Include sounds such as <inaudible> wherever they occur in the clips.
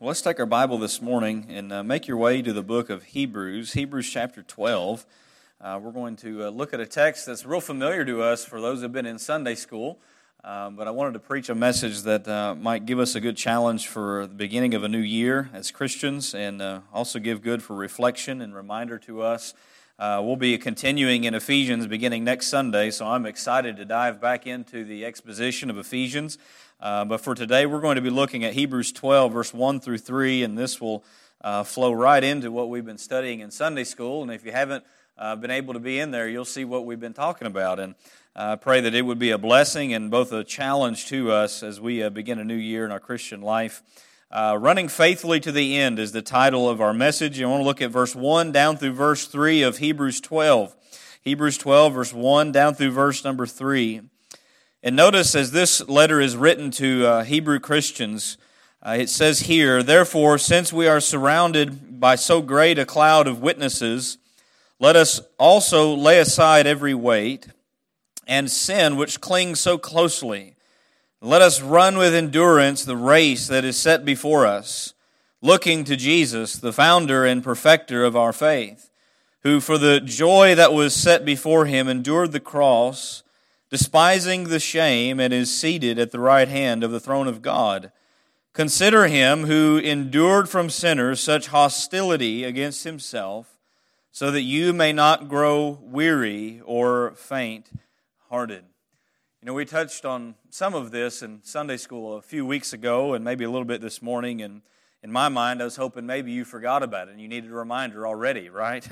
Well, let's take our Bible this morning and uh, make your way to the book of Hebrews, Hebrews chapter 12. Uh, we're going to uh, look at a text that's real familiar to us for those who have been in Sunday school. Um, but I wanted to preach a message that uh, might give us a good challenge for the beginning of a new year as Christians and uh, also give good for reflection and reminder to us. Uh, we'll be continuing in Ephesians beginning next Sunday, so I'm excited to dive back into the exposition of Ephesians. Uh, but for today, we're going to be looking at Hebrews 12, verse 1 through 3, and this will uh, flow right into what we've been studying in Sunday school. And if you haven't uh, been able to be in there, you'll see what we've been talking about. And I pray that it would be a blessing and both a challenge to us as we uh, begin a new year in our Christian life. Uh, Running Faithfully to the End is the title of our message. I want to look at verse 1 down through verse 3 of Hebrews 12. Hebrews 12, verse 1 down through verse number 3. And notice as this letter is written to uh, Hebrew Christians, uh, it says here, Therefore, since we are surrounded by so great a cloud of witnesses, let us also lay aside every weight and sin which clings so closely. Let us run with endurance the race that is set before us, looking to Jesus, the founder and perfecter of our faith, who for the joy that was set before him endured the cross despising the shame, and is seated at the right hand of the throne of God. Consider him who endured from sinners such hostility against himself, so that you may not grow weary or faint hearted. You know, we touched on some of this in Sunday school a few weeks ago, and maybe a little bit this morning. And in my mind, I was hoping maybe you forgot about it and you needed a reminder already, <laughs> right?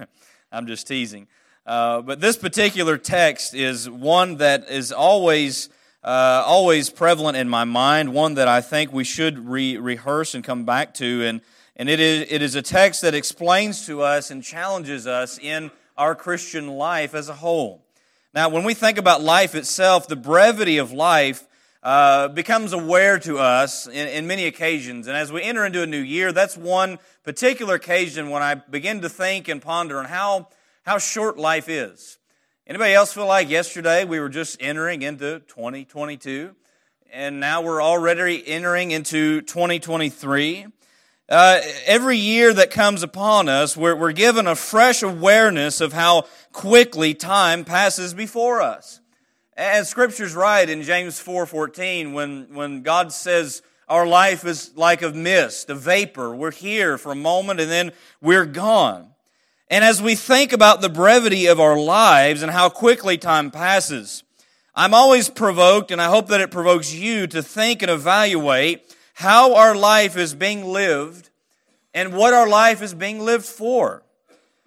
I'm just teasing. Uh, but this particular text is one that is always, uh, always prevalent in my mind, one that I think we should re- rehearse and come back to. And, and it, is, it is a text that explains to us and challenges us in our Christian life as a whole. Now, when we think about life itself, the brevity of life uh, becomes aware to us in, in, many occasions. And as we enter into a new year, that's one particular occasion when I begin to think and ponder on how how short life is. Anybody else feel like yesterday we were just entering into 2022 and now we're already entering into 2023? Uh, every year that comes upon us, we're, we're given a fresh awareness of how quickly time passes before us. And Scripture's right in James 4.14 when, when God says our life is like a mist, a vapor. We're here for a moment and then we're gone. And as we think about the brevity of our lives and how quickly time passes, I'm always provoked, and I hope that it provokes you to think and evaluate how our life is being lived and what our life is being lived for.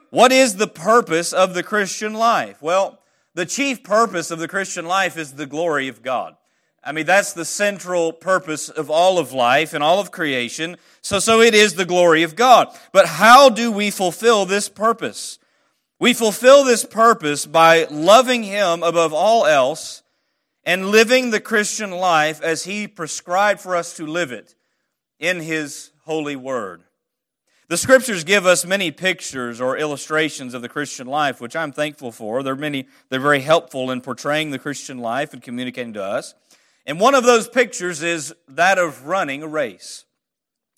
What is the purpose of the Christian life? Well, the chief purpose of the Christian life is the glory of God. I mean, that's the central purpose of all of life and all of creation. So, so it is the glory of God. But how do we fulfill this purpose? We fulfill this purpose by loving Him above all else and living the Christian life as He prescribed for us to live it in His holy word. The scriptures give us many pictures or illustrations of the Christian life, which I'm thankful for. They're many, they're very helpful in portraying the Christian life and communicating to us. And one of those pictures is that of running a race.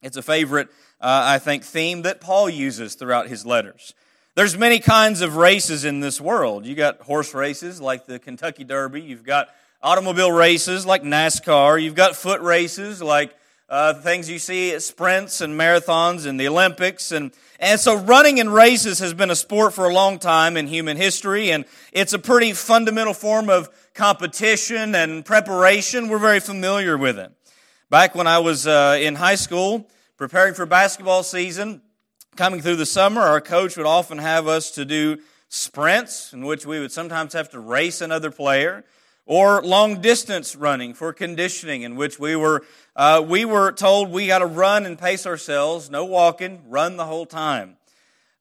It's a favorite, uh, I think, theme that Paul uses throughout his letters. There's many kinds of races in this world. You got horse races like the Kentucky Derby. You've got automobile races like NASCAR. You've got foot races like uh, things you see at sprints and marathons and the Olympics. And, and so running in races has been a sport for a long time in human history, and it's a pretty fundamental form of competition and preparation. We're very familiar with it. Back when I was uh, in high school, preparing for basketball season, coming through the summer, our coach would often have us to do sprints, in which we would sometimes have to race another player or long distance running for conditioning, in which we were uh, we were told we got to run and pace ourselves, no walking, run the whole time.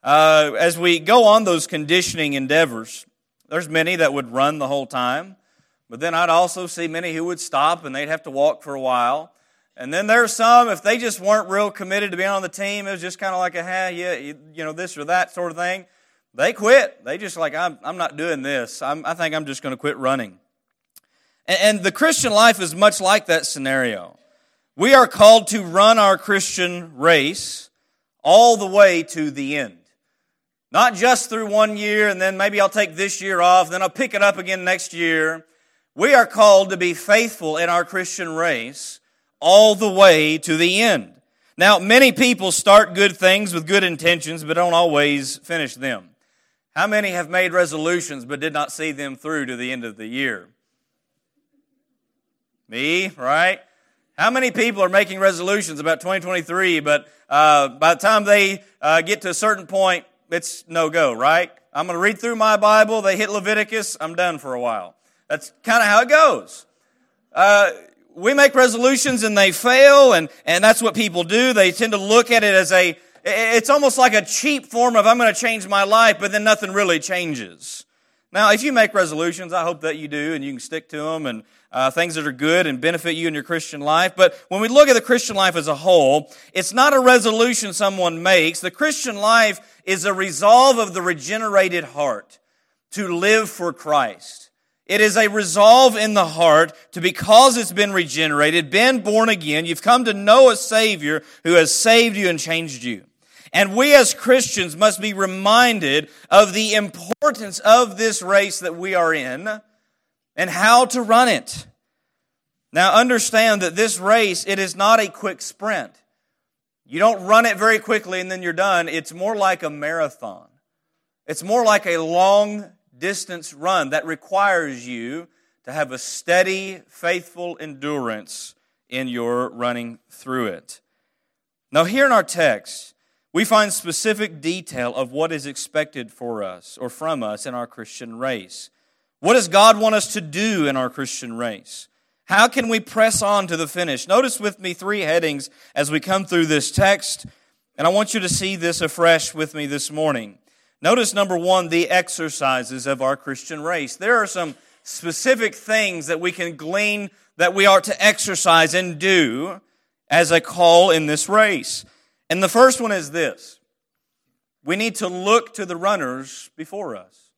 Uh, as we go on those conditioning endeavors, there's many that would run the whole time, but then I'd also see many who would stop and they'd have to walk for a while. And then there's some, if they just weren't real committed to being on the team, it was just kind of like a, hey, yeah, you, you know, this or that sort of thing. They quit. They just like, I'm, I'm not doing this. I'm, I think I'm just going to quit running. And, and the Christian life is much like that scenario. We are called to run our Christian race all the way to the end. Not just through one year and then maybe I'll take this year off, then I'll pick it up again next year. We are called to be faithful in our Christian race all the way to the end. Now, many people start good things with good intentions, but don't always finish them. How many have made resolutions but did not see them through to the end of the year? Me, right? How many people are making resolutions about 2023, but uh, by the time they uh, get to a certain point, it's no go, right? I'm going to read through my Bible. They hit Leviticus. I'm done for a while. That's kind of how it goes. Uh, we make resolutions and they fail, and, and that's what people do. They tend to look at it as a, it's almost like a cheap form of I'm going to change my life, but then nothing really changes. Now, if you make resolutions, I hope that you do and you can stick to them and uh, things that are good and benefit you in your Christian life. But when we look at the Christian life as a whole, it's not a resolution someone makes. The Christian life is a resolve of the regenerated heart to live for Christ. It is a resolve in the heart to, because it's been regenerated, been born again, you've come to know a Savior who has saved you and changed you. And we as Christians must be reminded of the importance of this race that we are in and how to run it. Now understand that this race, it is not a quick sprint. You don't run it very quickly and then you're done. It's more like a marathon. It's more like a long distance run that requires you to have a steady, faithful endurance in your running through it. Now, here in our text, we find specific detail of what is expected for us or from us in our Christian race. What does God want us to do in our Christian race? How can we press on to the finish? Notice with me three headings as we come through this text, and I want you to see this afresh with me this morning. Notice number one, the exercises of our Christian race. There are some specific things that we can glean that we are to exercise and do as a call in this race. And the first one is this we need to look to the runners before us.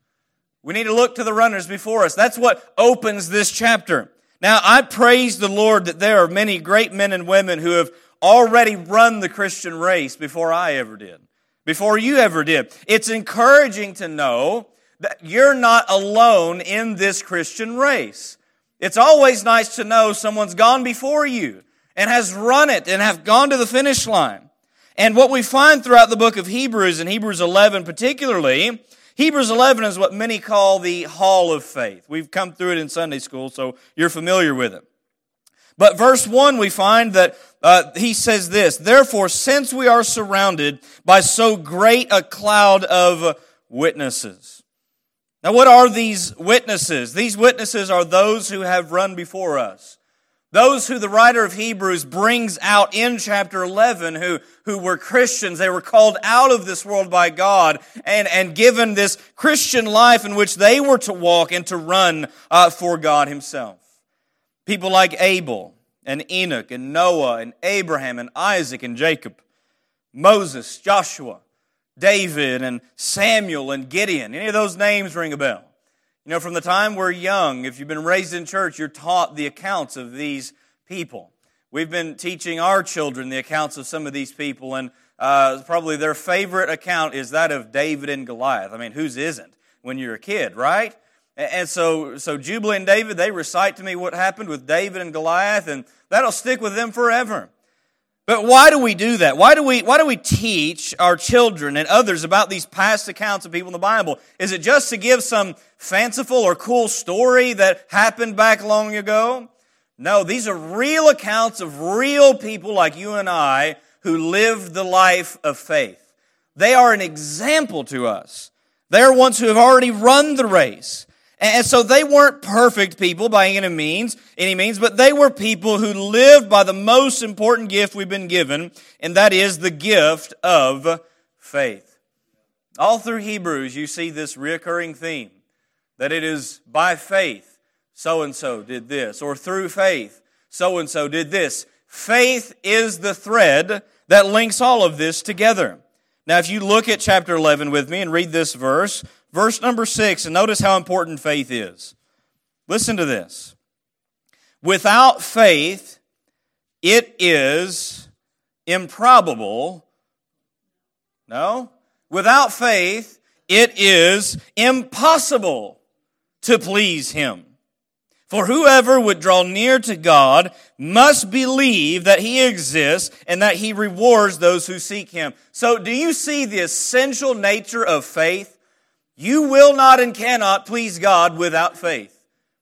We need to look to the runners before us. That's what opens this chapter. Now, I praise the Lord that there are many great men and women who have already run the Christian race before I ever did, before you ever did. It's encouraging to know that you're not alone in this Christian race. It's always nice to know someone's gone before you and has run it and have gone to the finish line. And what we find throughout the book of Hebrews, and Hebrews 11 particularly, Hebrews 11 is what many call the hall of faith. We've come through it in Sunday school, so you're familiar with it. But verse 1, we find that uh, he says this Therefore, since we are surrounded by so great a cloud of witnesses. Now, what are these witnesses? These witnesses are those who have run before us. Those who the writer of Hebrews brings out in chapter 11 who, who were Christians. They were called out of this world by God and, and given this Christian life in which they were to walk and to run uh, for God Himself. People like Abel and Enoch and Noah and Abraham and Isaac and Jacob, Moses, Joshua, David and Samuel and Gideon. Any of those names ring a bell? You know, from the time we're young, if you've been raised in church, you're taught the accounts of these people. We've been teaching our children the accounts of some of these people, and uh, probably their favorite account is that of David and Goliath. I mean, whose isn't when you're a kid, right? And so, so Jubilee and David, they recite to me what happened with David and Goliath, and that'll stick with them forever. But why do we do that? Why do we, why do we teach our children and others about these past accounts of people in the Bible? Is it just to give some fanciful or cool story that happened back long ago? No, these are real accounts of real people like you and I who lived the life of faith. They are an example to us. They are ones who have already run the race. And so they weren't perfect people by any means, any means, but they were people who lived by the most important gift we've been given, and that is the gift of faith. All through Hebrews, you see this reoccurring theme that it is by faith, so and so did this, or through faith, so and so did this. Faith is the thread that links all of this together. Now, if you look at chapter 11 with me and read this verse, verse number 6, and notice how important faith is. Listen to this. Without faith, it is improbable. No? Without faith, it is impossible to please him. For whoever would draw near to God must believe that he exists and that he rewards those who seek him. So do you see the essential nature of faith? You will not and cannot please God without faith.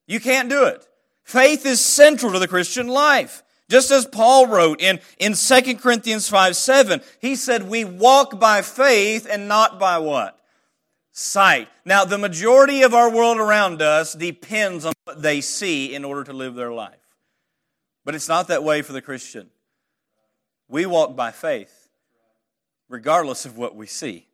You can't do it. Faith is central to the Christian life. Just as Paul wrote in, in 2 Corinthians 5 7, he said, We walk by faith and not by what? Sight. Now, the majority of our world around us depends on what they see in order to live their life. But it's not that way for the Christian. We walk by faith, regardless of what we see.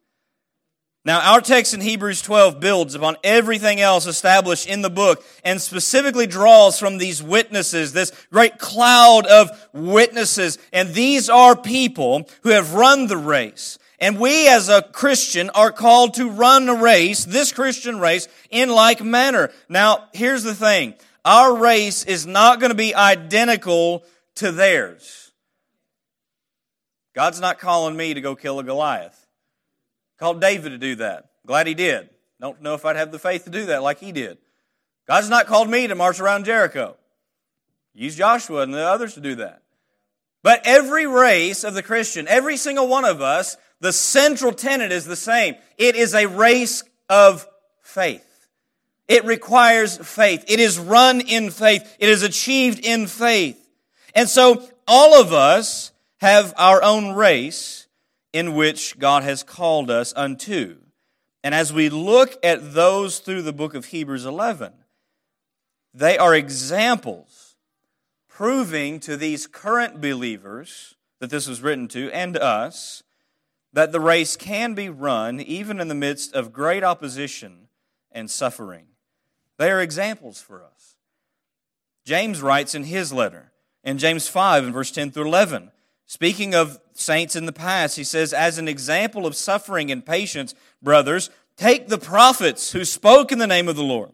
Now, our text in Hebrews 12 builds upon everything else established in the book and specifically draws from these witnesses, this great cloud of witnesses. And these are people who have run the race. And we as a Christian are called to run a race, this Christian race, in like manner. Now, here's the thing. Our race is not going to be identical to theirs. God's not calling me to go kill a Goliath. Called David to do that. Glad he did. Don't know if I'd have the faith to do that like he did. God's not called me to march around Jericho. Use Joshua and the others to do that. But every race of the Christian, every single one of us, the central tenet is the same. It is a race of faith. It requires faith. It is run in faith. It is achieved in faith. And so all of us have our own race in which God has called us unto. And as we look at those through the book of Hebrews 11, they are examples proving to these current believers that this was written to and us that the race can be run even in the midst of great opposition and suffering. They are examples for us. James writes in his letter, in James 5, in verse 10 through 11, Speaking of saints in the past, he says, as an example of suffering and patience, brothers, take the prophets who spoke in the name of the Lord.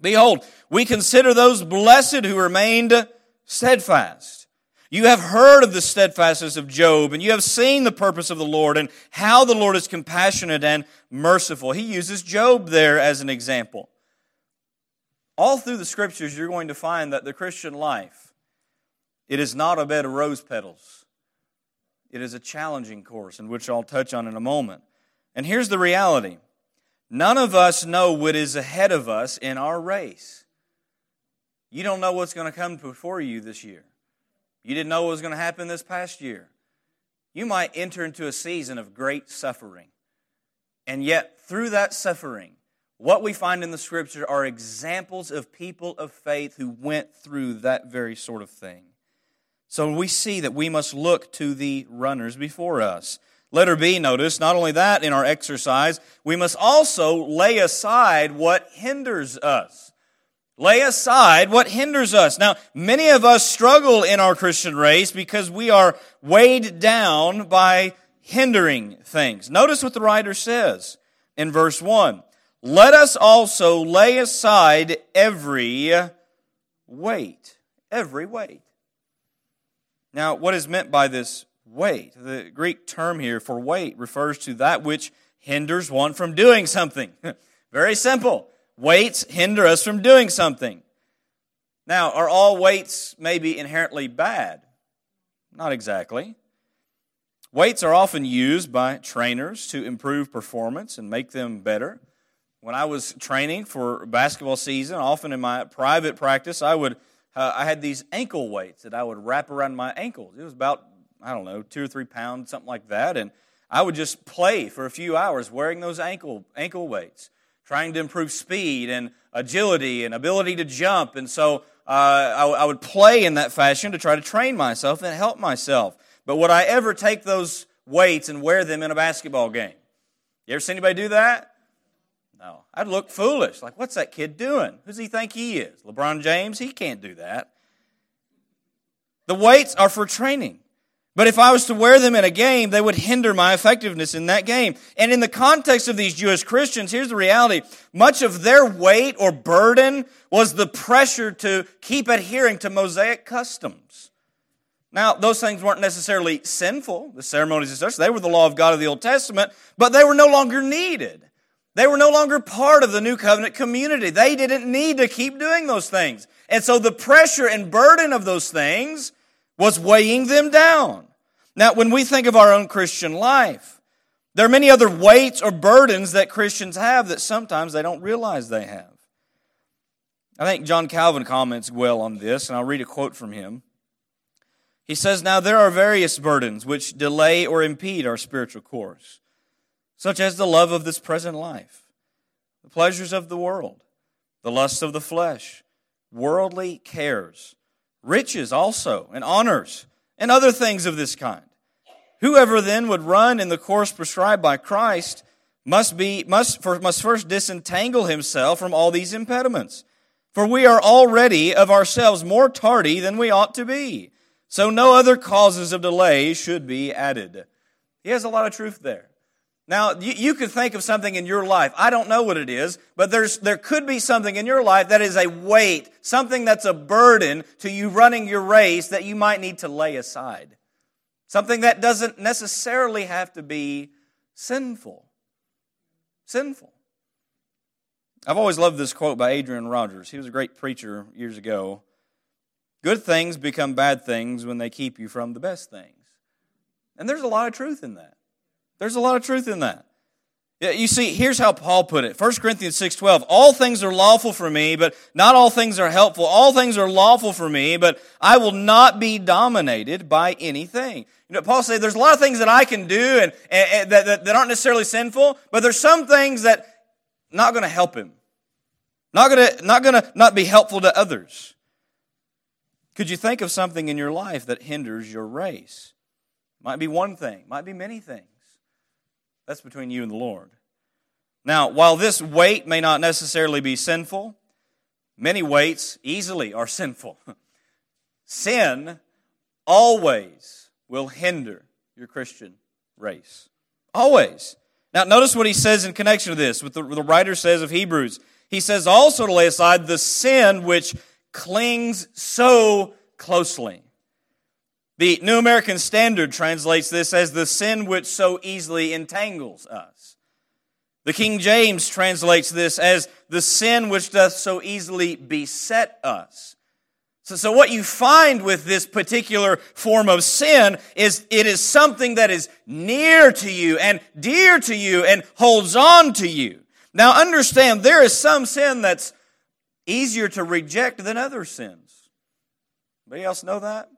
Behold, we consider those blessed who remained steadfast. You have heard of the steadfastness of Job, and you have seen the purpose of the Lord and how the Lord is compassionate and merciful. He uses Job there as an example. All through the scriptures, you're going to find that the Christian life, it is not a bed of rose petals. It is a challenging course, in which I'll touch on in a moment. And here's the reality none of us know what is ahead of us in our race. You don't know what's going to come before you this year. You didn't know what was going to happen this past year. You might enter into a season of great suffering. And yet, through that suffering, what we find in the scripture are examples of people of faith who went through that very sort of thing. So we see that we must look to the runners before us. Letter B, notice, not only that in our exercise, we must also lay aside what hinders us. Lay aside what hinders us. Now, many of us struggle in our Christian race because we are weighed down by hindering things. Notice what the writer says in verse 1. Let us also lay aside every weight. Every weight. Now, what is meant by this weight? The Greek term here for weight refers to that which hinders one from doing something. <laughs> Very simple. Weights hinder us from doing something. Now, are all weights maybe inherently bad? Not exactly. Weights are often used by trainers to improve performance and make them better. When I was training for basketball season, often in my private practice, I would uh, I had these ankle weights that I would wrap around my ankles. It was about, I don't know, two or three pounds, something like that. And I would just play for a few hours wearing those ankle, ankle weights, trying to improve speed and agility and ability to jump. And so uh, I, I would play in that fashion to try to train myself and help myself. But would I ever take those weights and wear them in a basketball game? You ever see anybody do that? No. I'd look foolish. Like, what's that kid doing? Who does he think he is? LeBron James? He can't do that. The weights are for training. But if I was to wear them in a game, they would hinder my effectiveness in that game. And in the context of these Jewish Christians, here's the reality. Much of their weight or burden was the pressure to keep adhering to Mosaic customs. Now, those things weren't necessarily sinful, the ceremonies and such. They were the law of God of the Old Testament, but they were no longer needed. They were no longer part of the new covenant community. They didn't need to keep doing those things. And so the pressure and burden of those things was weighing them down. Now, when we think of our own Christian life, there are many other weights or burdens that Christians have that sometimes they don't realize they have. I think John Calvin comments well on this, and I'll read a quote from him. He says, Now there are various burdens which delay or impede our spiritual course, such as the love of this present life, the pleasures of the world, the lusts of the flesh, worldly cares, riches also, and honors, and other things of this kind. Whoever then would run in the course prescribed by Christ must be must, for, must first disentangle himself from all these impediments. For we are already of ourselves more tardy than we ought to be. So no other causes of delay should be added. He has a lot of truth there. Now, you, you, could think of something in your life. I don't know what it is, but there's, there could be something in your life that is a weight, something that's a burden to you running your race that you might need to lay aside. Something that doesn't necessarily have to be sinful. Sinful. I've always loved this quote by Adrian Rogers. He was a great preacher years ago. Good things become bad things when they keep you from the best things. And there's a lot of truth in that. There's a lot of truth in that. You see, here's how Paul put it. 1 Corinthians 6:12. All things are lawful for me, but not all things are helpful. All things are lawful for me, but I will not be dominated by anything. You know, Paul said there's a lot of things that I can do and, and, and that, that, that aren't necessarily sinful, but there's some things that not going to help him. Not going to not going to not be helpful to others. Could you think of something in your life that hinders your race? Might be one thing, might be many things. That's between you and the Lord. Now, while this weight may not necessarily be sinful, many weights easily are <laughs> sinful. Sin always will hinder your Christian race. Always. Now, notice what he says in connection to this, what the, the writer says of Hebrews. He says also to lay aside the sin which clings so closely. The New American Standard translates this as the sin which so easily entangles us. The King James translates this as the sin which doth so easily beset us. So, so what you find with this particular form of sin is it is something that is near to you and dear to you and holds on to you. Now understand, there is some sin that's easier to reject than other sins. Anybody else know that?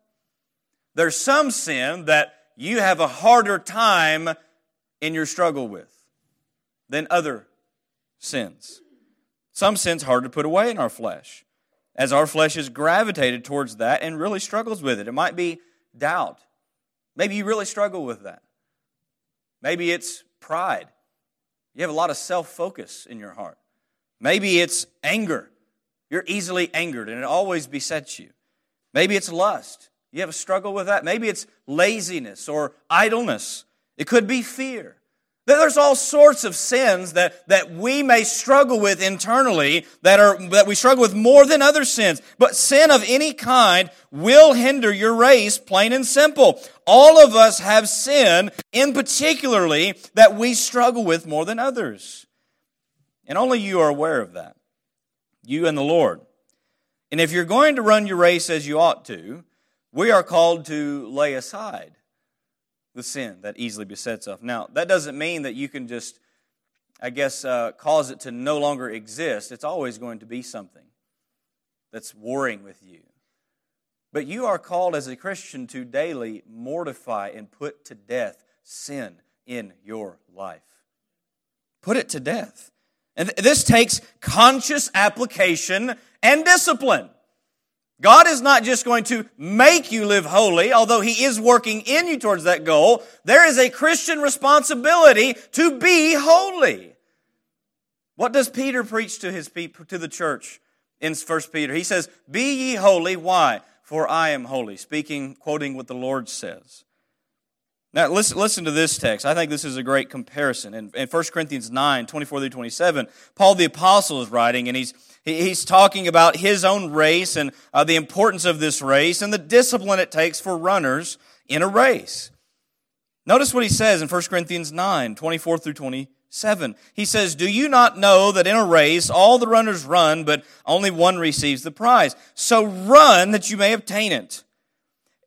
There's some sin that you have a harder time in your struggle with than other sins. Some sins hard to put away in our flesh, as our flesh is gravitated towards that and really struggles with it. It might be doubt. Maybe you really struggle with that. Maybe it's pride. You have a lot of self focus in your heart. Maybe it's anger. You're easily angered and it always besets you. Maybe it's lust. You have a struggle with that? Maybe it's laziness or idleness. It could be fear. There's all sorts of sins that, that we may struggle with internally that are, that we struggle with more than other sins. But sin of any kind will hinder your race, plain and simple. All of us have sin in particularly that we struggle with more than others. And only you are aware of that. You and the Lord. And if you're going to run your race as you ought to, we are called to lay aside the sin that easily besets us. Now, that doesn't mean that you can just, I guess, uh, cause it to no longer exist. It's always going to be something that's warring with you. But you are called as a Christian to daily mortify and put to death sin in your life. Put it to death. And this takes conscious application and discipline. God is not just going to make you live holy, although He is working in you towards that goal. There is a Christian responsibility to be holy. What does Peter preach to his people, to the church in 1 Peter? He says, Be ye holy. Why? For I am holy. Speaking, quoting what the Lord says. Now, listen, listen to this text. I think this is a great comparison. In, in 1 Corinthians 9, 24 through 27, Paul the Apostle is writing, and he's, he's talking about his own race and uh, the importance of this race and the discipline it takes for runners in a race. Notice what he says in 1 Corinthians 9, 24 through 27. He says, Do you not know that in a race all the runners run, but only one receives the prize? So run that you may obtain it.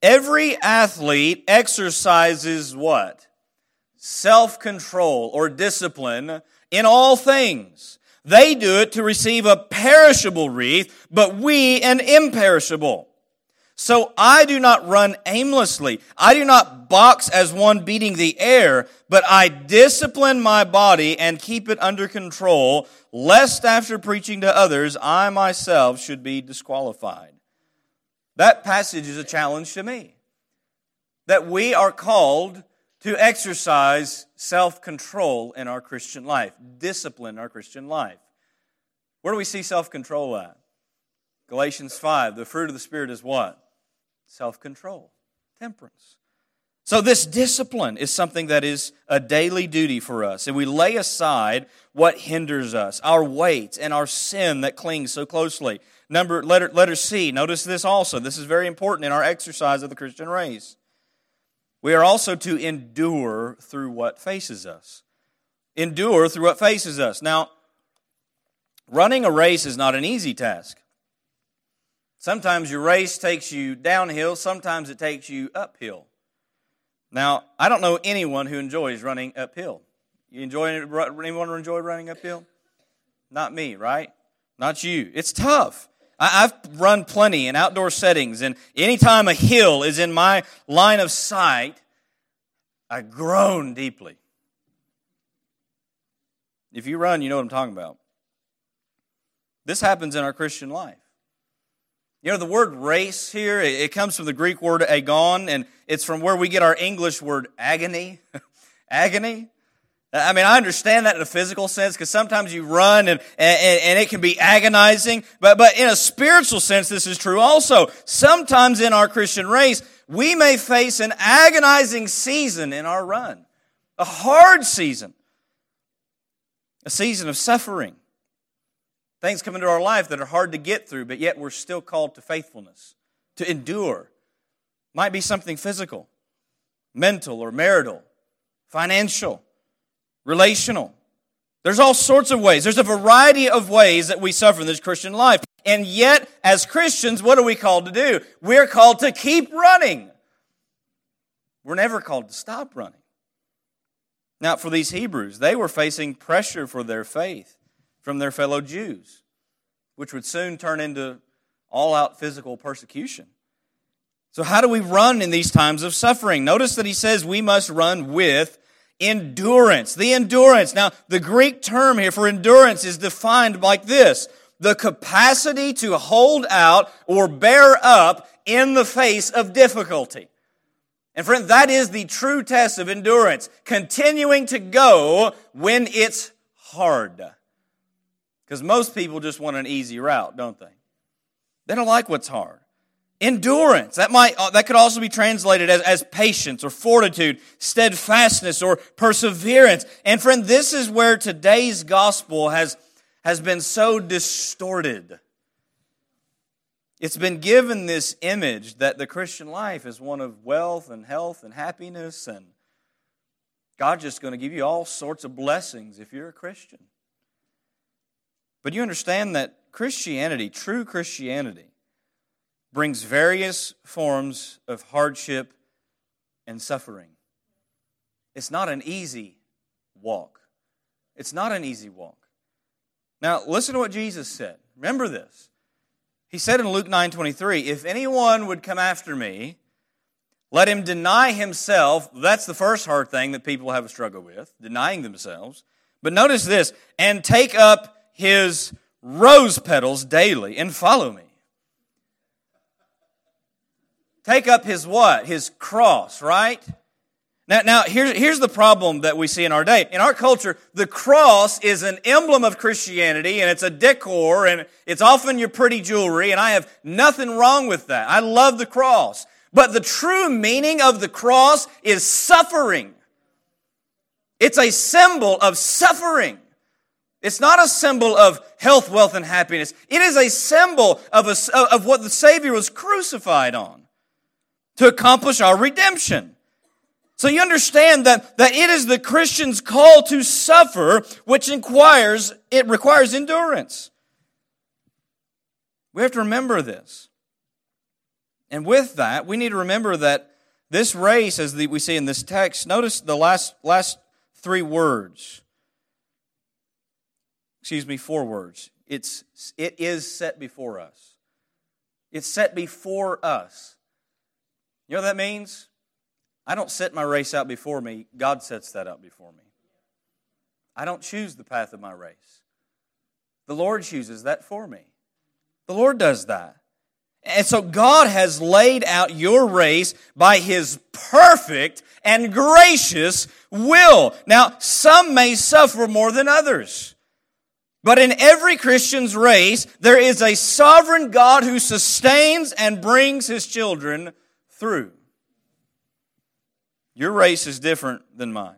Every athlete exercises what? Self control or discipline in all things. They do it to receive a perishable wreath, but we an imperishable. So I do not run aimlessly. I do not box as one beating the air, but I discipline my body and keep it under control, lest after preaching to others, I myself should be disqualified. That passage is a challenge to me. That we are called to exercise self control in our Christian life, discipline in our Christian life. Where do we see self control at? Galatians 5. The fruit of the Spirit is what? Self control, temperance. So, this discipline is something that is a daily duty for us. And we lay aside what hinders us, our weight and our sin that clings so closely. Number, letter, letter C, notice this also. This is very important in our exercise of the Christian race. We are also to endure through what faces us. Endure through what faces us. Now, running a race is not an easy task. Sometimes your race takes you downhill, sometimes it takes you uphill. Now, I don't know anyone who enjoys running uphill. You enjoy anyone enjoy running uphill? Not me, right? Not you. It's tough. I've run plenty in outdoor settings, and anytime a hill is in my line of sight, I groan deeply. If you run, you know what I'm talking about. This happens in our Christian life. You know, the word race here, it comes from the Greek word agon, and it's from where we get our English word agony. <laughs> agony. I mean, I understand that in a physical sense because sometimes you run and, and, and, it can be agonizing. But, but in a spiritual sense, this is true also. Sometimes in our Christian race, we may face an agonizing season in our run, a hard season, a season of suffering. Things come into our life that are hard to get through, but yet we're still called to faithfulness, to endure. Might be something physical, mental or marital, financial, relational. There's all sorts of ways. There's a variety of ways that we suffer in this Christian life. And yet, as Christians, what are we called to do? We're called to keep running. We're never called to stop running. Now, for these Hebrews, they were facing pressure for their faith from their fellow Jews, which would soon turn into all out physical persecution. So, how do we run in these times of suffering? Notice that he says we must run with endurance. The endurance. Now, the Greek term here for endurance is defined like this the capacity to hold out or bear up in the face of difficulty. And friend, that is the true test of endurance. Continuing to go when it's hard. Because most people just want an easy route, don't they? They don't like what's hard. Endurance. That might, uh, that could also be translated as, as patience or fortitude, steadfastness or perseverance. And friend, this is where today's gospel has, has been so distorted. It's been given this image that the Christian life is one of wealth and health and happiness, and God's just going to give you all sorts of blessings if you're a Christian. But you understand that Christianity, true Christianity, brings various forms of hardship and suffering. It's not an easy walk. It's not an easy walk. Now, listen to what Jesus said. Remember this. He said in Luke 9:23, "If anyone would come after me, let him deny himself." That's the first hard thing that people have a struggle with, denying themselves. But notice this, and take up his rose petals daily and follow me. Take up his what? His cross, right? Now, now here's, here's the problem that we see in our day. In our culture, the cross is an emblem of Christianity and it's a decor and it's often your pretty jewelry and I have nothing wrong with that. I love the cross. But the true meaning of the cross is suffering. It's a symbol of suffering. It's not a symbol of health, wealth, and happiness. It is a symbol of, a, of what the Savior was crucified on to accomplish our redemption. So you understand that, that it is the Christian's call to suffer, which inquires, it requires endurance. We have to remember this. And with that, we need to remember that this race, as we see in this text, notice the last, last three words. Excuse me, four words. It's, it is set before us. It's set before us. You know what that means? I don't set my race out before me, God sets that out before me. I don't choose the path of my race. The Lord chooses that for me. The Lord does that. And so God has laid out your race by His perfect and gracious will. Now, some may suffer more than others. But in every Christian's race, there is a sovereign God who sustains and brings His children through. Your race is different than mine,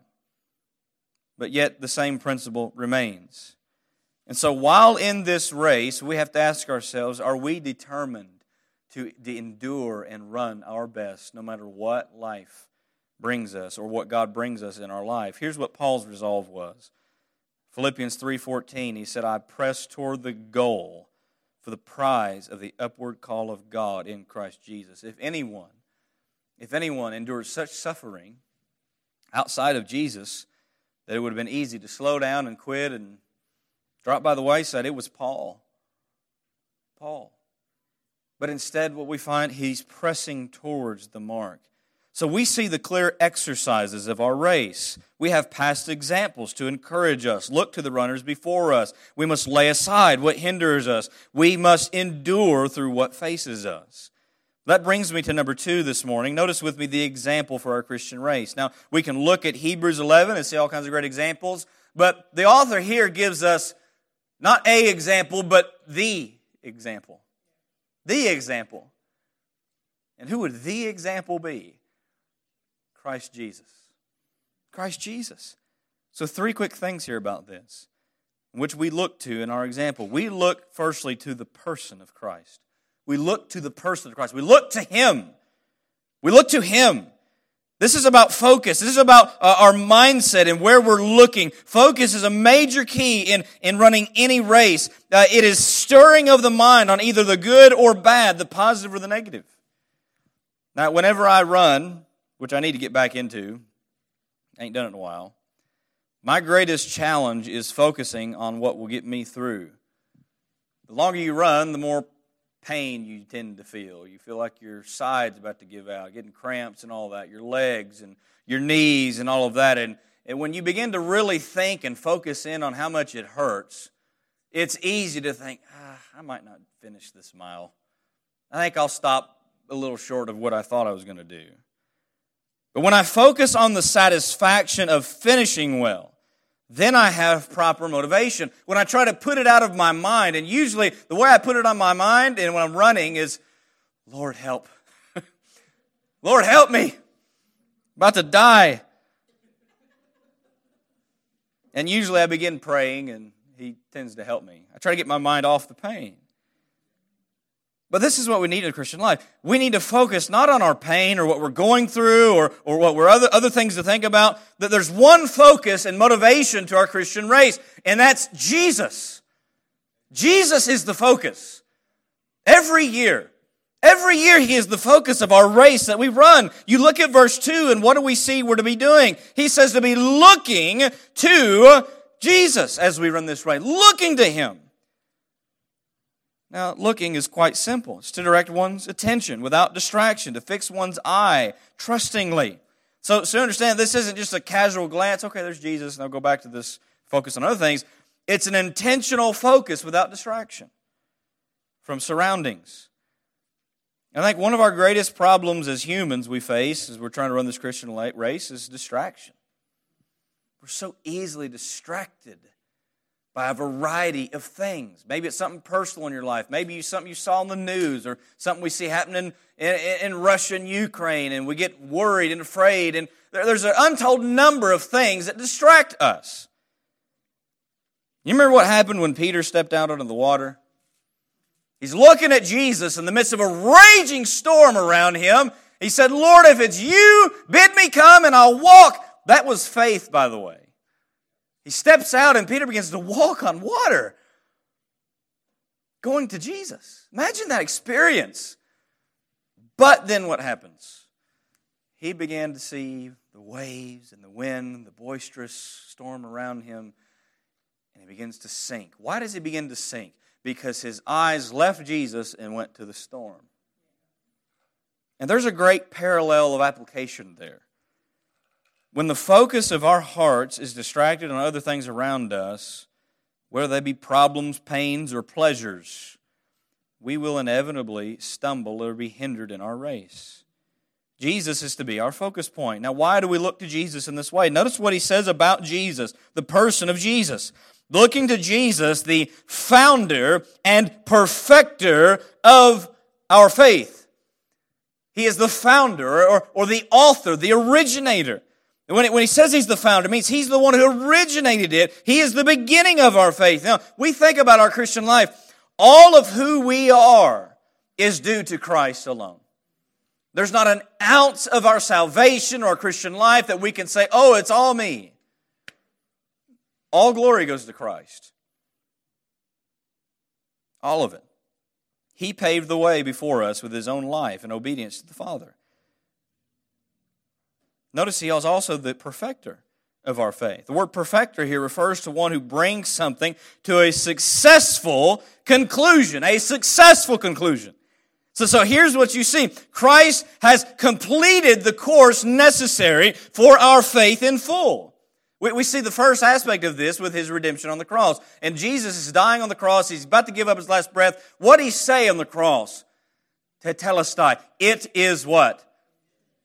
but yet the same principle remains. And so, while in this race, we have to ask ourselves are we determined to, endure and run our best no matter what life brings us or what God brings us in our life? Here's what Paul's resolve was. Philippians 3:14 he said I press toward the goal for the prize of the upward call of God in Christ Jesus. If anyone if anyone endured such suffering outside of Jesus that it would have been easy to slow down and quit and drop by the wayside, it was Paul. Paul. But instead, what we find, he's pressing towards the mark. So we see the clear exercises of our race. We have past examples to encourage us. Look to the runners before us. We must lay aside what hinders us. We must endure through what faces us. That brings me to number two this morning. Notice with me the example for our Christian race. Now, we can look at Hebrews 11 and see all kinds of great examples, but the author here gives us not a example, but the example. The example. And who would the example be? Christ Jesus. Christ Jesus. So, three quick things here about this, which we look to in our example. We look firstly to the person of Christ. We look to the person of Christ. We look to Him. We look to Him. This is about focus. This is about uh, our mindset and where we're looking. Focus is a major key in, in running any race. Uh, it is stirring of the mind on either the good or bad, the positive or the negative. Now, whenever I run, which I need to get back into, ain't done it in a while, my greatest challenge is focusing on what will get me through. The longer you run, the more pain you tend to feel. You feel like your side's about to give out, getting cramps and all that, your legs and your knees and all of that. And, and when you begin to really think and focus in on how much it hurts, it's easy to think, ah, I might not finish this mile. I think I'll stop a little short of what I thought I was going to do. But when I focus on the satisfaction of finishing well, then I have proper motivation. When I try to put it out of my mind, and usually the way I put it on my mind and when I'm running is, Lord, help. <laughs> Lord, help me. I'm about to die. And usually I begin praying, and He tends to help me. I try to get my mind off the pain. But this is what we need in a Christian life. We need to focus not on our pain or what we're going through or, or what we're other, other things to think about, that there's one focus and motivation to our Christian race, and that's Jesus. Jesus is the focus. Every year. Every year he is the focus of our race that we run. You look at verse 2 and what do we see we're to be doing? He says to be looking to Jesus as we run this race. Looking to him. Now, looking is quite simple. It's to direct one's attention without distraction, to fix one's eye trustingly. So, so understand this isn't just a casual glance. Okay, there's Jesus, and I'll go back to this focus on other things. It's an intentional focus without distraction from surroundings. I think one of our greatest problems as humans we face as we're trying to run this Christian race is distraction. We're so easily distracted by a variety of things. Maybe it's something personal in your life. Maybe it's something you saw in the news or something we see happening in, in, in Russia and Ukraine, and we get worried and afraid. And there, there's an untold number of things that distract us. You remember what happened when Peter stepped out onto the water? He's looking at Jesus in the midst of a raging storm around him. He said, Lord, if it's you, bid me come and I'll walk. That was faith, by the way. He steps out and Peter begins to walk on water, going to Jesus. Imagine that experience. But then what happens? He began to see the waves and the wind, the boisterous storm around him, and he begins to sink. Why does he begin to sink? Because his eyes left Jesus and went to the storm. And there's a great parallel of application there. When the focus of our hearts is distracted on other things around us, whether they be problems, pains, or pleasures, we will inevitably stumble or be hindered in our race. Jesus is to be our focus point. Now, why do we look to Jesus in this way? Notice what he says about Jesus, the person of Jesus. Looking to Jesus, the founder and perfecter of our faith. He is the founder or, or the author, the originator. And when, it, when he says he's the founder, it means he's the one who originated it. He is the beginning of our faith. Now, we think about our Christian life. All of who we are is due to Christ alone. There's not an ounce of our salvation or Christian life that we can say, oh, it's all me. All glory goes to Christ. All of it. He paved the way before us with his own life and obedience to the Father. Notice he is also the perfecter of our faith. The word perfecter here refers to one who brings something to a successful conclusion, a successful conclusion. So, so here's what you see. Christ has completed the course necessary for our faith in full. We, we see the first aspect of this with his redemption on the cross. And Jesus is dying on the cross. He's about to give up his last breath. What did he say on the cross? Tetelestai. It is what?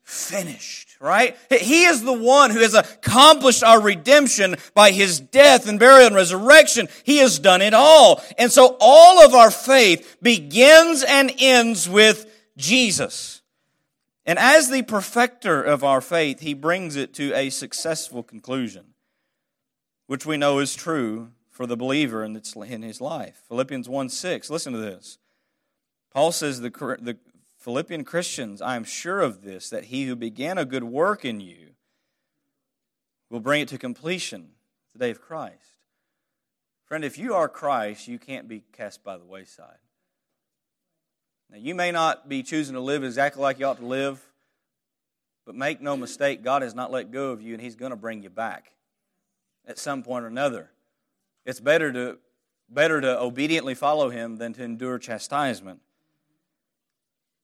Finished right? He is the one who has accomplished our redemption by his death and burial and resurrection. He has done it all. And so all of our faith begins and ends with Jesus. And as the perfecter of our faith, he brings it to a successful conclusion, which we know is true for the believer in his life. Philippians 1 6, listen to this. Paul says the, the, Philippian Christians, I am sure of this, that he who began a good work in you will bring it to completion the day of Christ. Friend, if you are Christ, you can't be cast by the wayside. Now, you may not be choosing to live exactly like you ought to live, but make no mistake, God has not let go of you, and He's going to bring you back at some point or another. It's better to, better to obediently follow Him than to endure chastisement.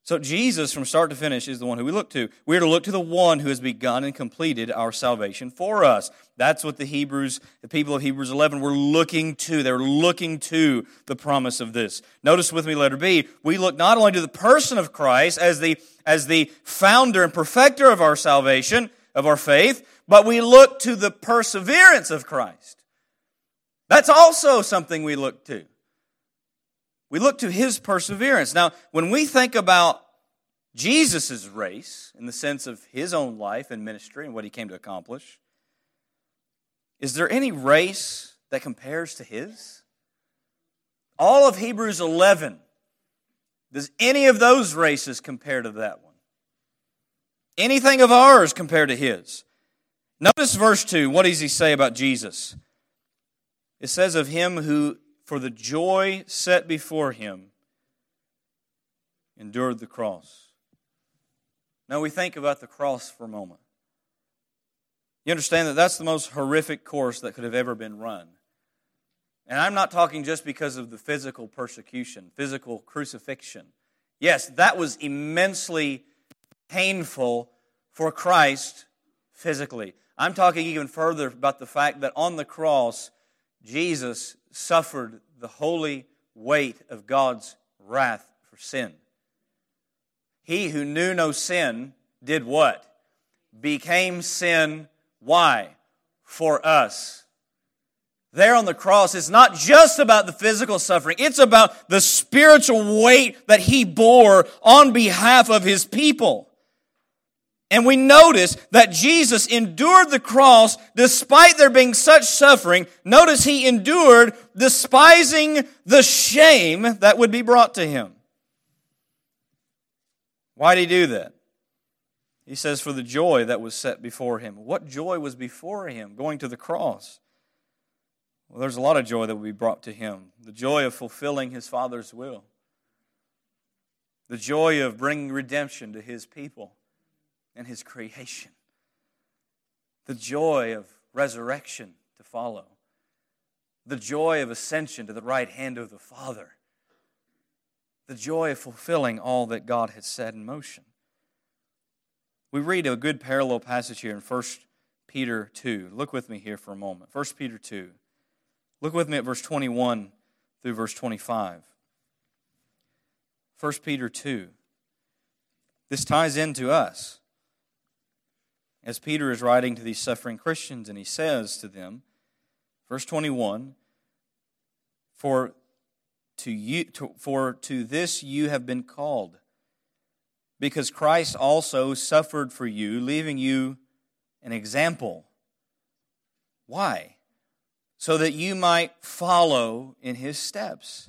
So Jesus, from start to finish, is the one who we look to. We are to look to the one who has begun and completed our salvation for us. That's what the Hebrews, the people of Hebrews 11, were looking to. They're looking to the promise of this. Notice with me, letter B, we look not only to the person of Christ as the, as the founder and perfecter of our salvation, of our faith, but we look to the perseverance of Christ. That's also something we look to. We look to his perseverance. Now, when we think about Jesus' race in the sense of his own life and ministry and what he came to accomplish, is there any race that compares to his? All of Hebrews 11, does any of those races compare to that one? Anything of ours compared to his? Notice verse 2. What does he say about Jesus? It says of him who for the joy set before him, endured the cross. Now we think about the cross for a moment. You understand that that's the most horrific course that could have ever been run. And I'm not talking just because of the physical persecution, physical crucifixion. Yes, that was immensely painful for Christ physically. I'm talking even further about the fact that on the cross, Jesus suffered the holy weight of God's wrath for sin. He who knew no sin did what? Became sin. Why? For us. there on the cross is not just about the physical suffering, it's about the spiritual weight that he bore on behalf of his people. And we notice that Jesus endured the cross despite there being such suffering. Notice he endured despising the shame that would be brought to him. Why did he do that? He says, for the joy that was set before him. What joy was before him going to the cross? Well, there's a lot of joy that will be brought to him. The joy of fulfilling his Father's will, the joy of bringing redemption to his people and his creation, the joy of resurrection to follow, the joy of ascension to the right hand of the Father, the joy of fulfilling all that God had set in motion. We read a good parallel passage here in 1 Peter 2. Look with me here for a moment. 1 Peter 2. Look with me at verse 21 through verse 25. 1 Peter 2. This ties into us. As Peter is writing to these suffering Christians, and he says to them, verse 21 For to, you, to, for to this you have been called, because Christ also suffered for you, leaving you an example. Why? so that you might follow in his steps.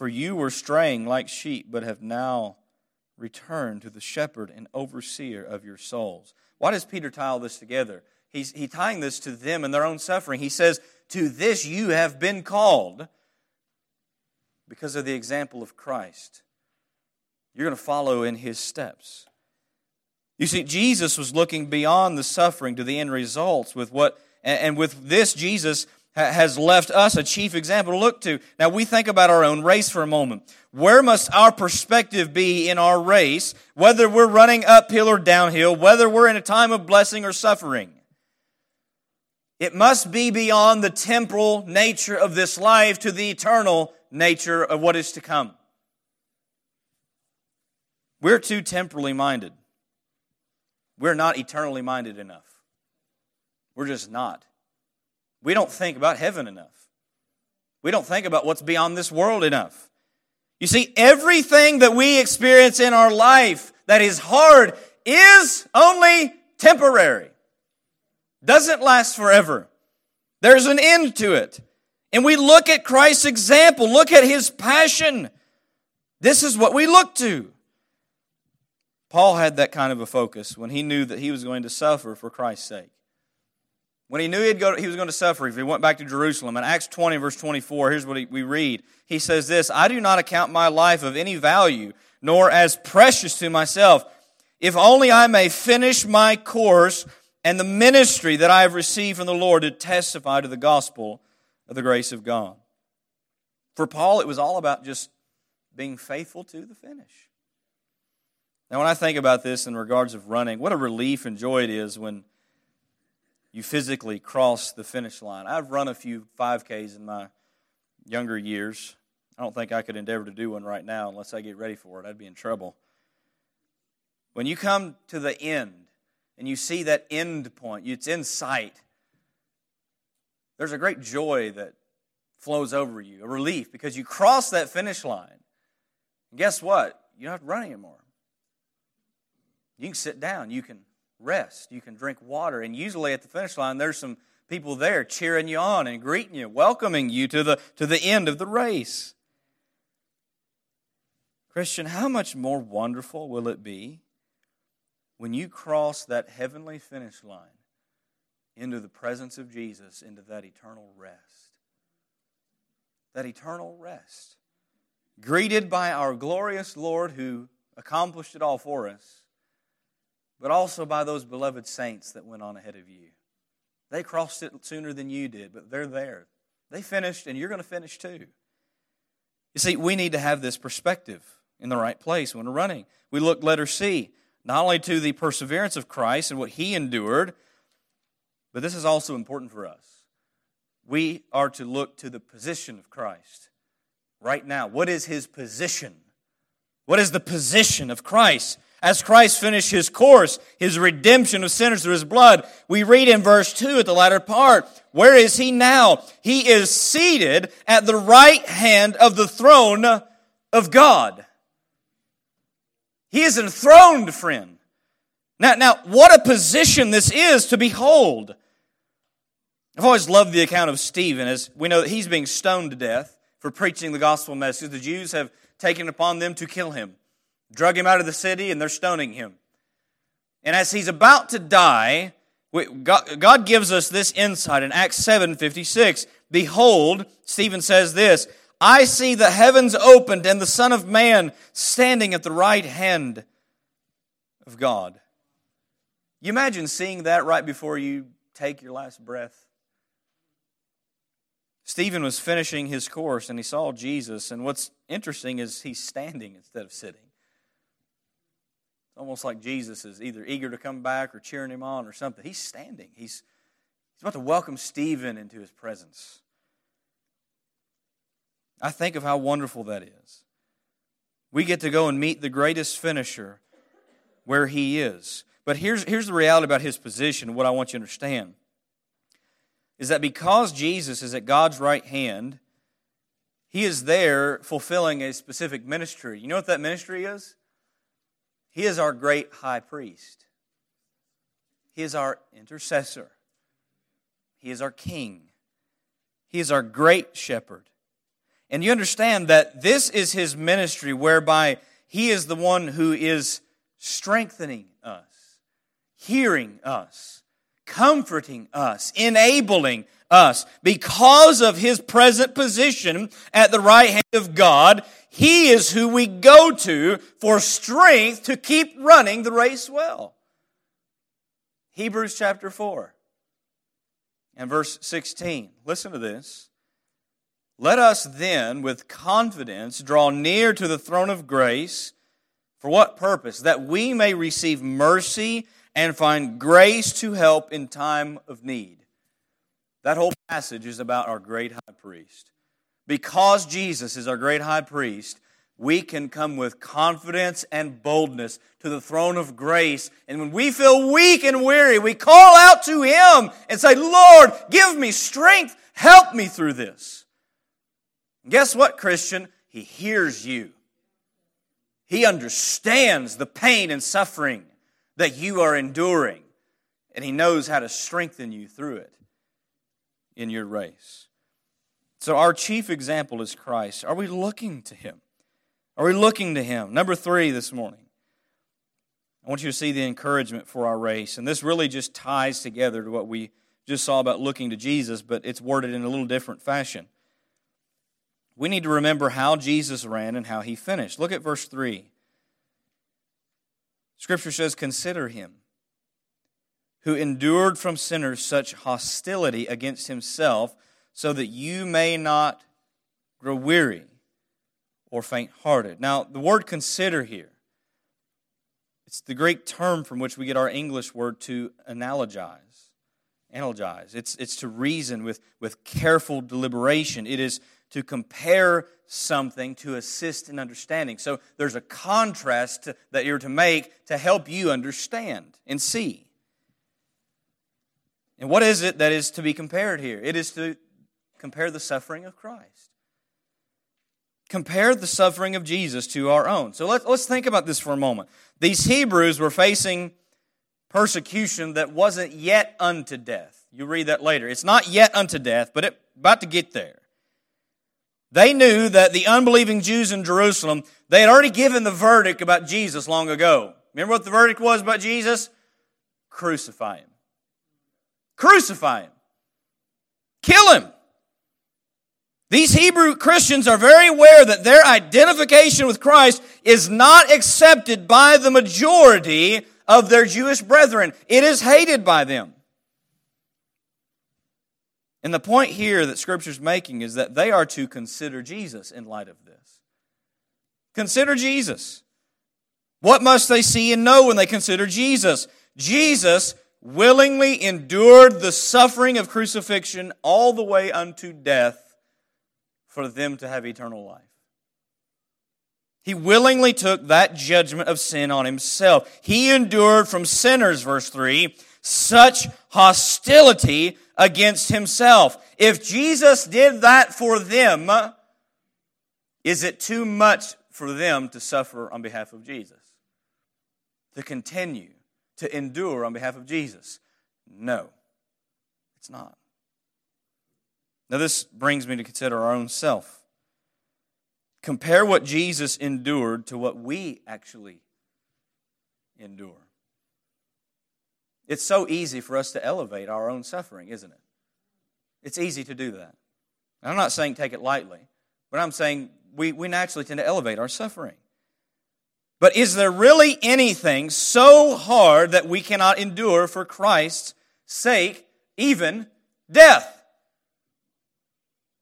For you were straying like sheep, but have now returned to the shepherd and overseer of your souls. Why does Peter tie all this together? He's he tying this to them and their own suffering. He says, To this you have been called because of the example of Christ. You're going to follow in his steps. You see, Jesus was looking beyond the suffering to the end results with what, and with this, Jesus has left us a chief example to look to. Now, we think about our own race for a moment. Where must our perspective be in our race, whether we're running uphill or downhill, whether we're in a time of blessing or suffering? It must be beyond the temporal nature of this life to the eternal nature of what is to come. We're too temporally minded. We're not eternally minded enough. We're just not. We don't think about heaven enough. We don't think about what's beyond this world enough. You see, everything that we experience in our life that is hard is only temporary. Doesn't last forever. There's an end to it. And we look at Christ's example, look at his passion. This is what we look to. Paul had that kind of a focus when he knew that he was going to suffer for Christ's sake. When he knew he'd go, he was going to suffer, if he went back to Jerusalem, in Acts 20, verse 24, here's what we read. He says this I do not account my life of any value, nor as precious to myself, if only I may finish my course and the ministry that I have received from the Lord to testify to the gospel of the grace of God. For Paul, it was all about just being faithful to the finish. Now, when I think about this in regards of running, what a relief and joy it is when you physically cross the finish line. I've run a few 5Ks in my younger years. I don't think I could endeavor to do one right now unless I get ready for it. I'd be in trouble. When you come to the end and you see that end point, it's in sight, there's a great joy that flows over you, a relief, because you cross that finish line. And guess what? You don't have to run anymore. You can sit down, you can rest, you can drink water, and usually at the finish line, there's some people there cheering you on and greeting you, welcoming you to the, to the end of the race. Christian, how much more wonderful will it be when you cross that heavenly finish line into the presence of Jesus, into that eternal rest? That eternal rest. Greeted by our glorious Lord who accomplished it all for us but also by those beloved saints that went on ahead of you. They crossed it sooner than you did, but they're there. They finished, and you're going to finish too. You see, we need to have this perspective in the right place when we're running. We look, letter C, not only to the perseverance of Christ and what he endured, but this is also important for us. We are to look to the position of Christ right now. What is his position? What is the position of Christ? As Christ finished his course, his redemption of sinners through his blood, we read in verse 2 at the latter part, where is he now? He is seated at the right hand of the throne of God. He is enthroned, friend. Now, now, what a position this is to behold. I've always loved the account of Stephen, as we know that he's being stoned to death for preaching the gospel message. The Jews have taken upon them to kill him, drug him out of the city, and they're stoning him. And as he's about to die, God gives us this insight in Acts 7 56. Behold, Stephen says this I see the heavens opened and the Son of Man standing at the right hand of God. You imagine seeing that right before you take your last breath? Stephen was finishing his course and he saw Jesus, and what's interesting is he's standing instead of sitting. Almost like Jesus is either eager to come back or cheering him on or something. He's standing. He's, he's about to welcome Stephen into his presence. I think of how wonderful that is. We get to go and meet the greatest finisher where he is. But here's, here's the reality about his position, what I want you to understand is that because Jesus is at God's right hand, he is there fulfilling a specific ministry. You know what that ministry is? He is our great high priest. He is our intercessor. He is our king. He is our great shepherd. And you understand that this is his ministry whereby he is the one who is strengthening us, hearing us, comforting us, enabling us. Because of his present position at the right hand of God, he is who we go to for strength to keep running the race well. Hebrews chapter 4 and verse 16. Listen to this. Let us then, with confidence, draw near to the throne of grace. For what purpose? That we may receive mercy and find grace to help in time of need. That whole passage is about our great high priest. Because Jesus is our great high priest, we can come with confidence and boldness to the throne of grace. And when we feel weak and weary, we call out to Him and say, Lord, give me strength. Help me through this. Guess what, Christian? He hears you. He understands the pain and suffering that you are enduring, and He knows how to strengthen you through it in your race. So, our chief example is Christ. Are we looking to Him? Are we looking to Him? Number three this morning. I want you to see the encouragement for our race. And this really just ties together to what we just saw about looking to Jesus, but it's worded in a little different fashion we need to remember how Jesus ran and how he finished. Look at verse 3. Scripture says, Consider him who endured from sinners such hostility against himself, so that you may not grow weary or faint hearted. Now, the word consider here, it's the Greek term from which we get our English word to analogize. Analogize. It's, it's to reason with, with careful deliberation. It is to compare something to assist in understanding. So there's a contrast to, that you're to make to help you understand and see. And what is it that is to be compared here? It is to compare the suffering of Christ. Compare the suffering of Jesus to our own. So let's, let's think about this for a moment. These Hebrews were facing persecution that wasn't yet unto death. You read that later. It's not yet unto death, but it about to get there. They knew that the unbelieving Jews in Jerusalem, they had already given the verdict about Jesus long ago. Remember what the verdict was about Jesus? Crucify him. Crucify him. Kill him. These Hebrew Christians are very aware that their identification with Christ is not accepted by the majority of their Jewish brethren. It is hated by them. And the point here that Scripture's making is that they are to consider Jesus in light of this. Consider Jesus. What must they see and know when they consider Jesus? Jesus willingly endured the suffering of crucifixion all the way unto death for them to have eternal life. He willingly took that judgment of sin on himself. He endured from sinners, verse 3, such hostility against himself. If Jesus did that for them, is it too much for them to suffer on behalf of Jesus? To continue to endure on behalf of Jesus? No, it's not. Now, this brings me to consider our own self. Compare what Jesus endured to what we actually endure. It's so easy for us to elevate our own suffering, isn't it? It's easy to do that. I'm not saying take it lightly, but I'm saying we, we naturally tend to elevate our suffering. But is there really anything so hard that we cannot endure for Christ's sake, even death?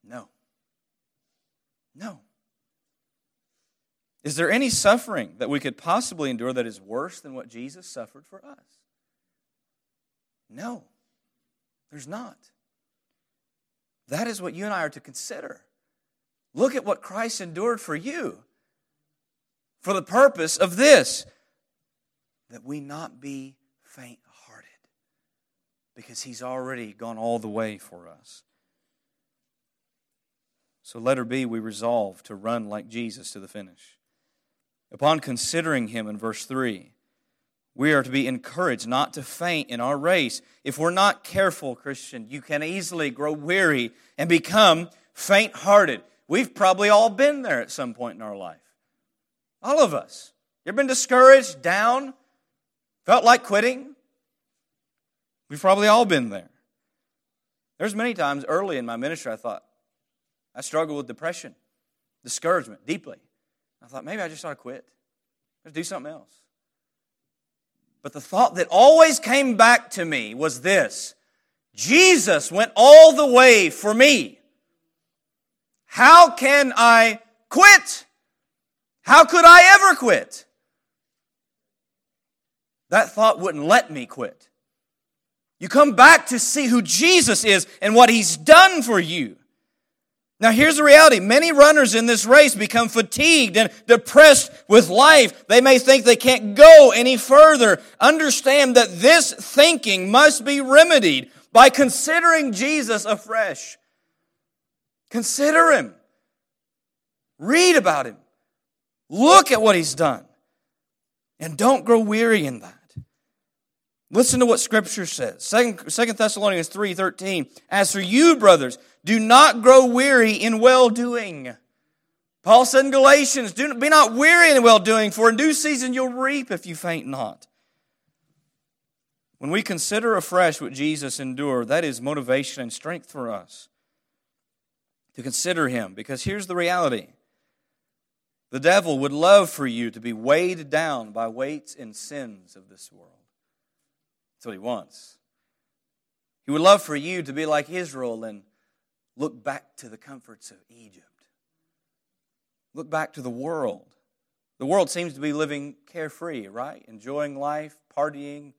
No. No. Is there any suffering that we could possibly endure that is worse than what Jesus suffered for us? No, there's not. That is what you and I are to consider. Look at what Christ endured for you for the purpose of this that we not be faint hearted because he's already gone all the way for us. So, letter B, we resolve to run like Jesus to the finish. Upon considering him in verse 3, we are to be encouraged not to faint in our race. If we're not careful, Christian, you can easily grow weary and become faint hearted. We've probably all been there at some point in our life. All of us. You ever been discouraged, down, felt like quitting? We've probably all been there. There's many times early in my ministry I thought, I struggled with depression, discouragement deeply. I thought maybe I just ought to quit. Let's do something else. But the thought that always came back to me was this Jesus went all the way for me. How can I quit? How could I ever quit? That thought wouldn't let me quit. You come back to see who Jesus is and what he's done for you. Now, here's the reality. Many runners in this race become fatigued and depressed with life. They may think they can't go any further. Understand that this thinking must be remedied by considering Jesus afresh. Consider him. Read about him. Look at what he's done. And don't grow weary in that. Listen to what Scripture says. Second, Second Thessalonians 3.13. As for you, brothers, do not grow weary in well-doing. Paul said in Galatians, do, be not weary in well-doing, for in due season you'll reap if you faint not. When we consider afresh what Jesus endured, that is motivation and strength for us to consider him. Because here's the reality the devil would love for you to be weighed down by weights and sins of this world. That's what he wants. He would love for you to be like Israel and look back to the comforts of Egypt. Look back to the world. The world seems to be living carefree, right? Enjoying life, partying.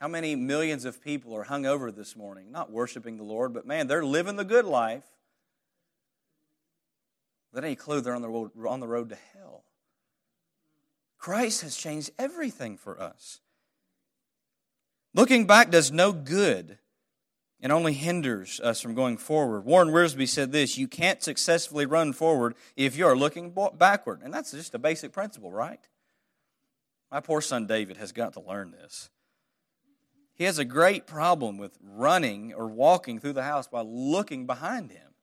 How many millions of people are hung over this morning? Not worshiping the Lord, but man, they're living the good life. That any clue they're on the, road, on the road to hell. Christ has changed everything for us. Looking back does no good and only hinders us from going forward. Warren Wiersbe said this You can't successfully run forward if you are looking backward. And that's just a basic principle, right? My poor son David has got to learn this. He has a great problem with running or walking through the house by looking behind him.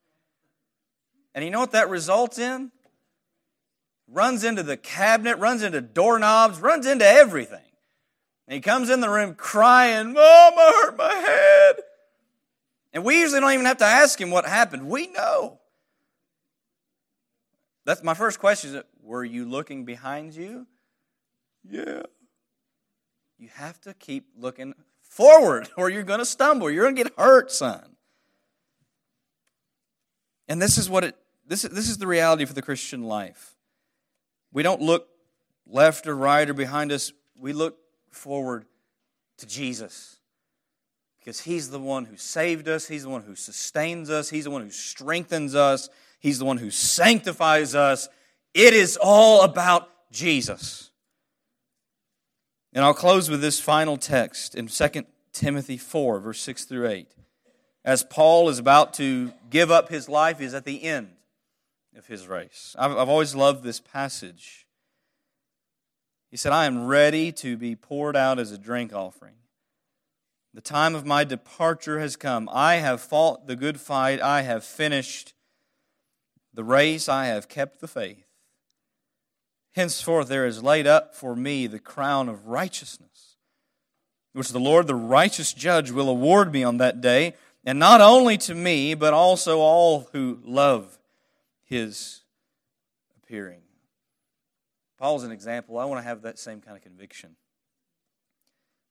And you know what that results in? Runs into the cabinet, runs into doorknobs, runs into everything. And he comes in the room crying, Mom, I hurt my head. And we usually don't even have to ask him what happened. We know. That's my first question is were you looking behind you? Yeah. You have to keep looking forward or you're going to stumble. You're going to get hurt, son. And this is what it this, is, this is the reality for the Christian life. We don't look left or right or behind us. We look forward to Jesus. Because he's the one who saved us, he's the one who sustains us, he's the one who strengthens us, he's the one who sanctifies us. It is all about Jesus. And I'll close with this final text in 2 Timothy 4, verse 6 through 8. As Paul is about to give up his life, he's at the end of his race. I've, I've always loved this passage. He said, I am ready to be poured out as a drink offering. The time of my departure has come. I have fought the good fight. I have finished the race. I have kept the faith. Henceforth, there is laid up for me the crown of righteousness, which the Lord, the righteous judge, will award me on that day, and not only to me, but also all who love his appearing. Paul's an example. I want to have that same kind of conviction.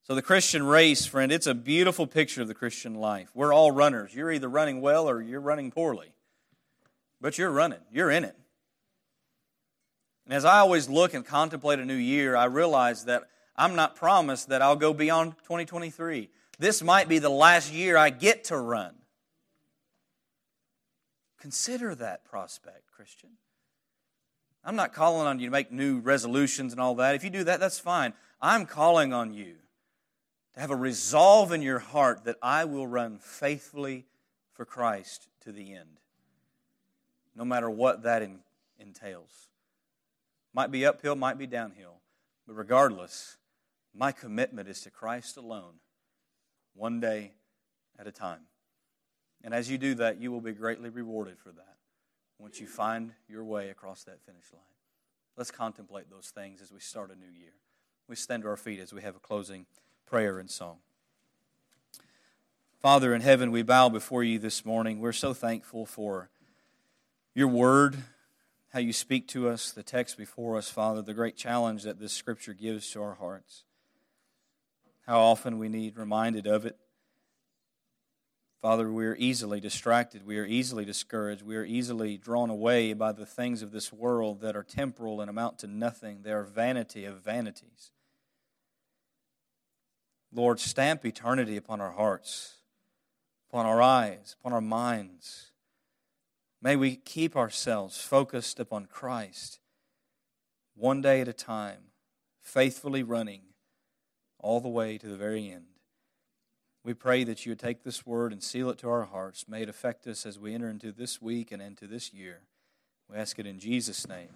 So, the Christian race, friend, it's a beautiful picture of the Christian life. We're all runners. You're either running well or you're running poorly. But you're running, you're in it. And as I always look and contemplate a new year, I realize that I'm not promised that I'll go beyond 2023. This might be the last year I get to run. Consider that prospect, Christian. I'm not calling on you to make new resolutions and all that. If you do that, that's fine. I'm calling on you to have a resolve in your heart that I will run faithfully for Christ to the end, no matter what that entails. Might be uphill, might be downhill, but regardless, my commitment is to Christ alone, one day at a time. And as you do that, you will be greatly rewarded for that once you find your way across that finish line. Let's contemplate those things as we start a new year. We stand to our feet as we have a closing prayer and song. Father in heaven, we bow before you this morning. We're so thankful for your word, how you speak to us, the text before us, Father, the great challenge that this scripture gives to our hearts. How often we need reminded of it. Father, we are easily distracted. We are easily discouraged. We are easily drawn away by the things of this world that are temporal and amount to nothing. They are vanity of vanities. Lord, stamp eternity upon our hearts, upon our eyes, upon our minds. May we keep ourselves focused upon Christ, one day at a time, faithfully running all the way to the very end. We pray that you would take this word and seal it to our hearts. May it affect us as we enter into this week and into this year. We ask it in Jesus' name.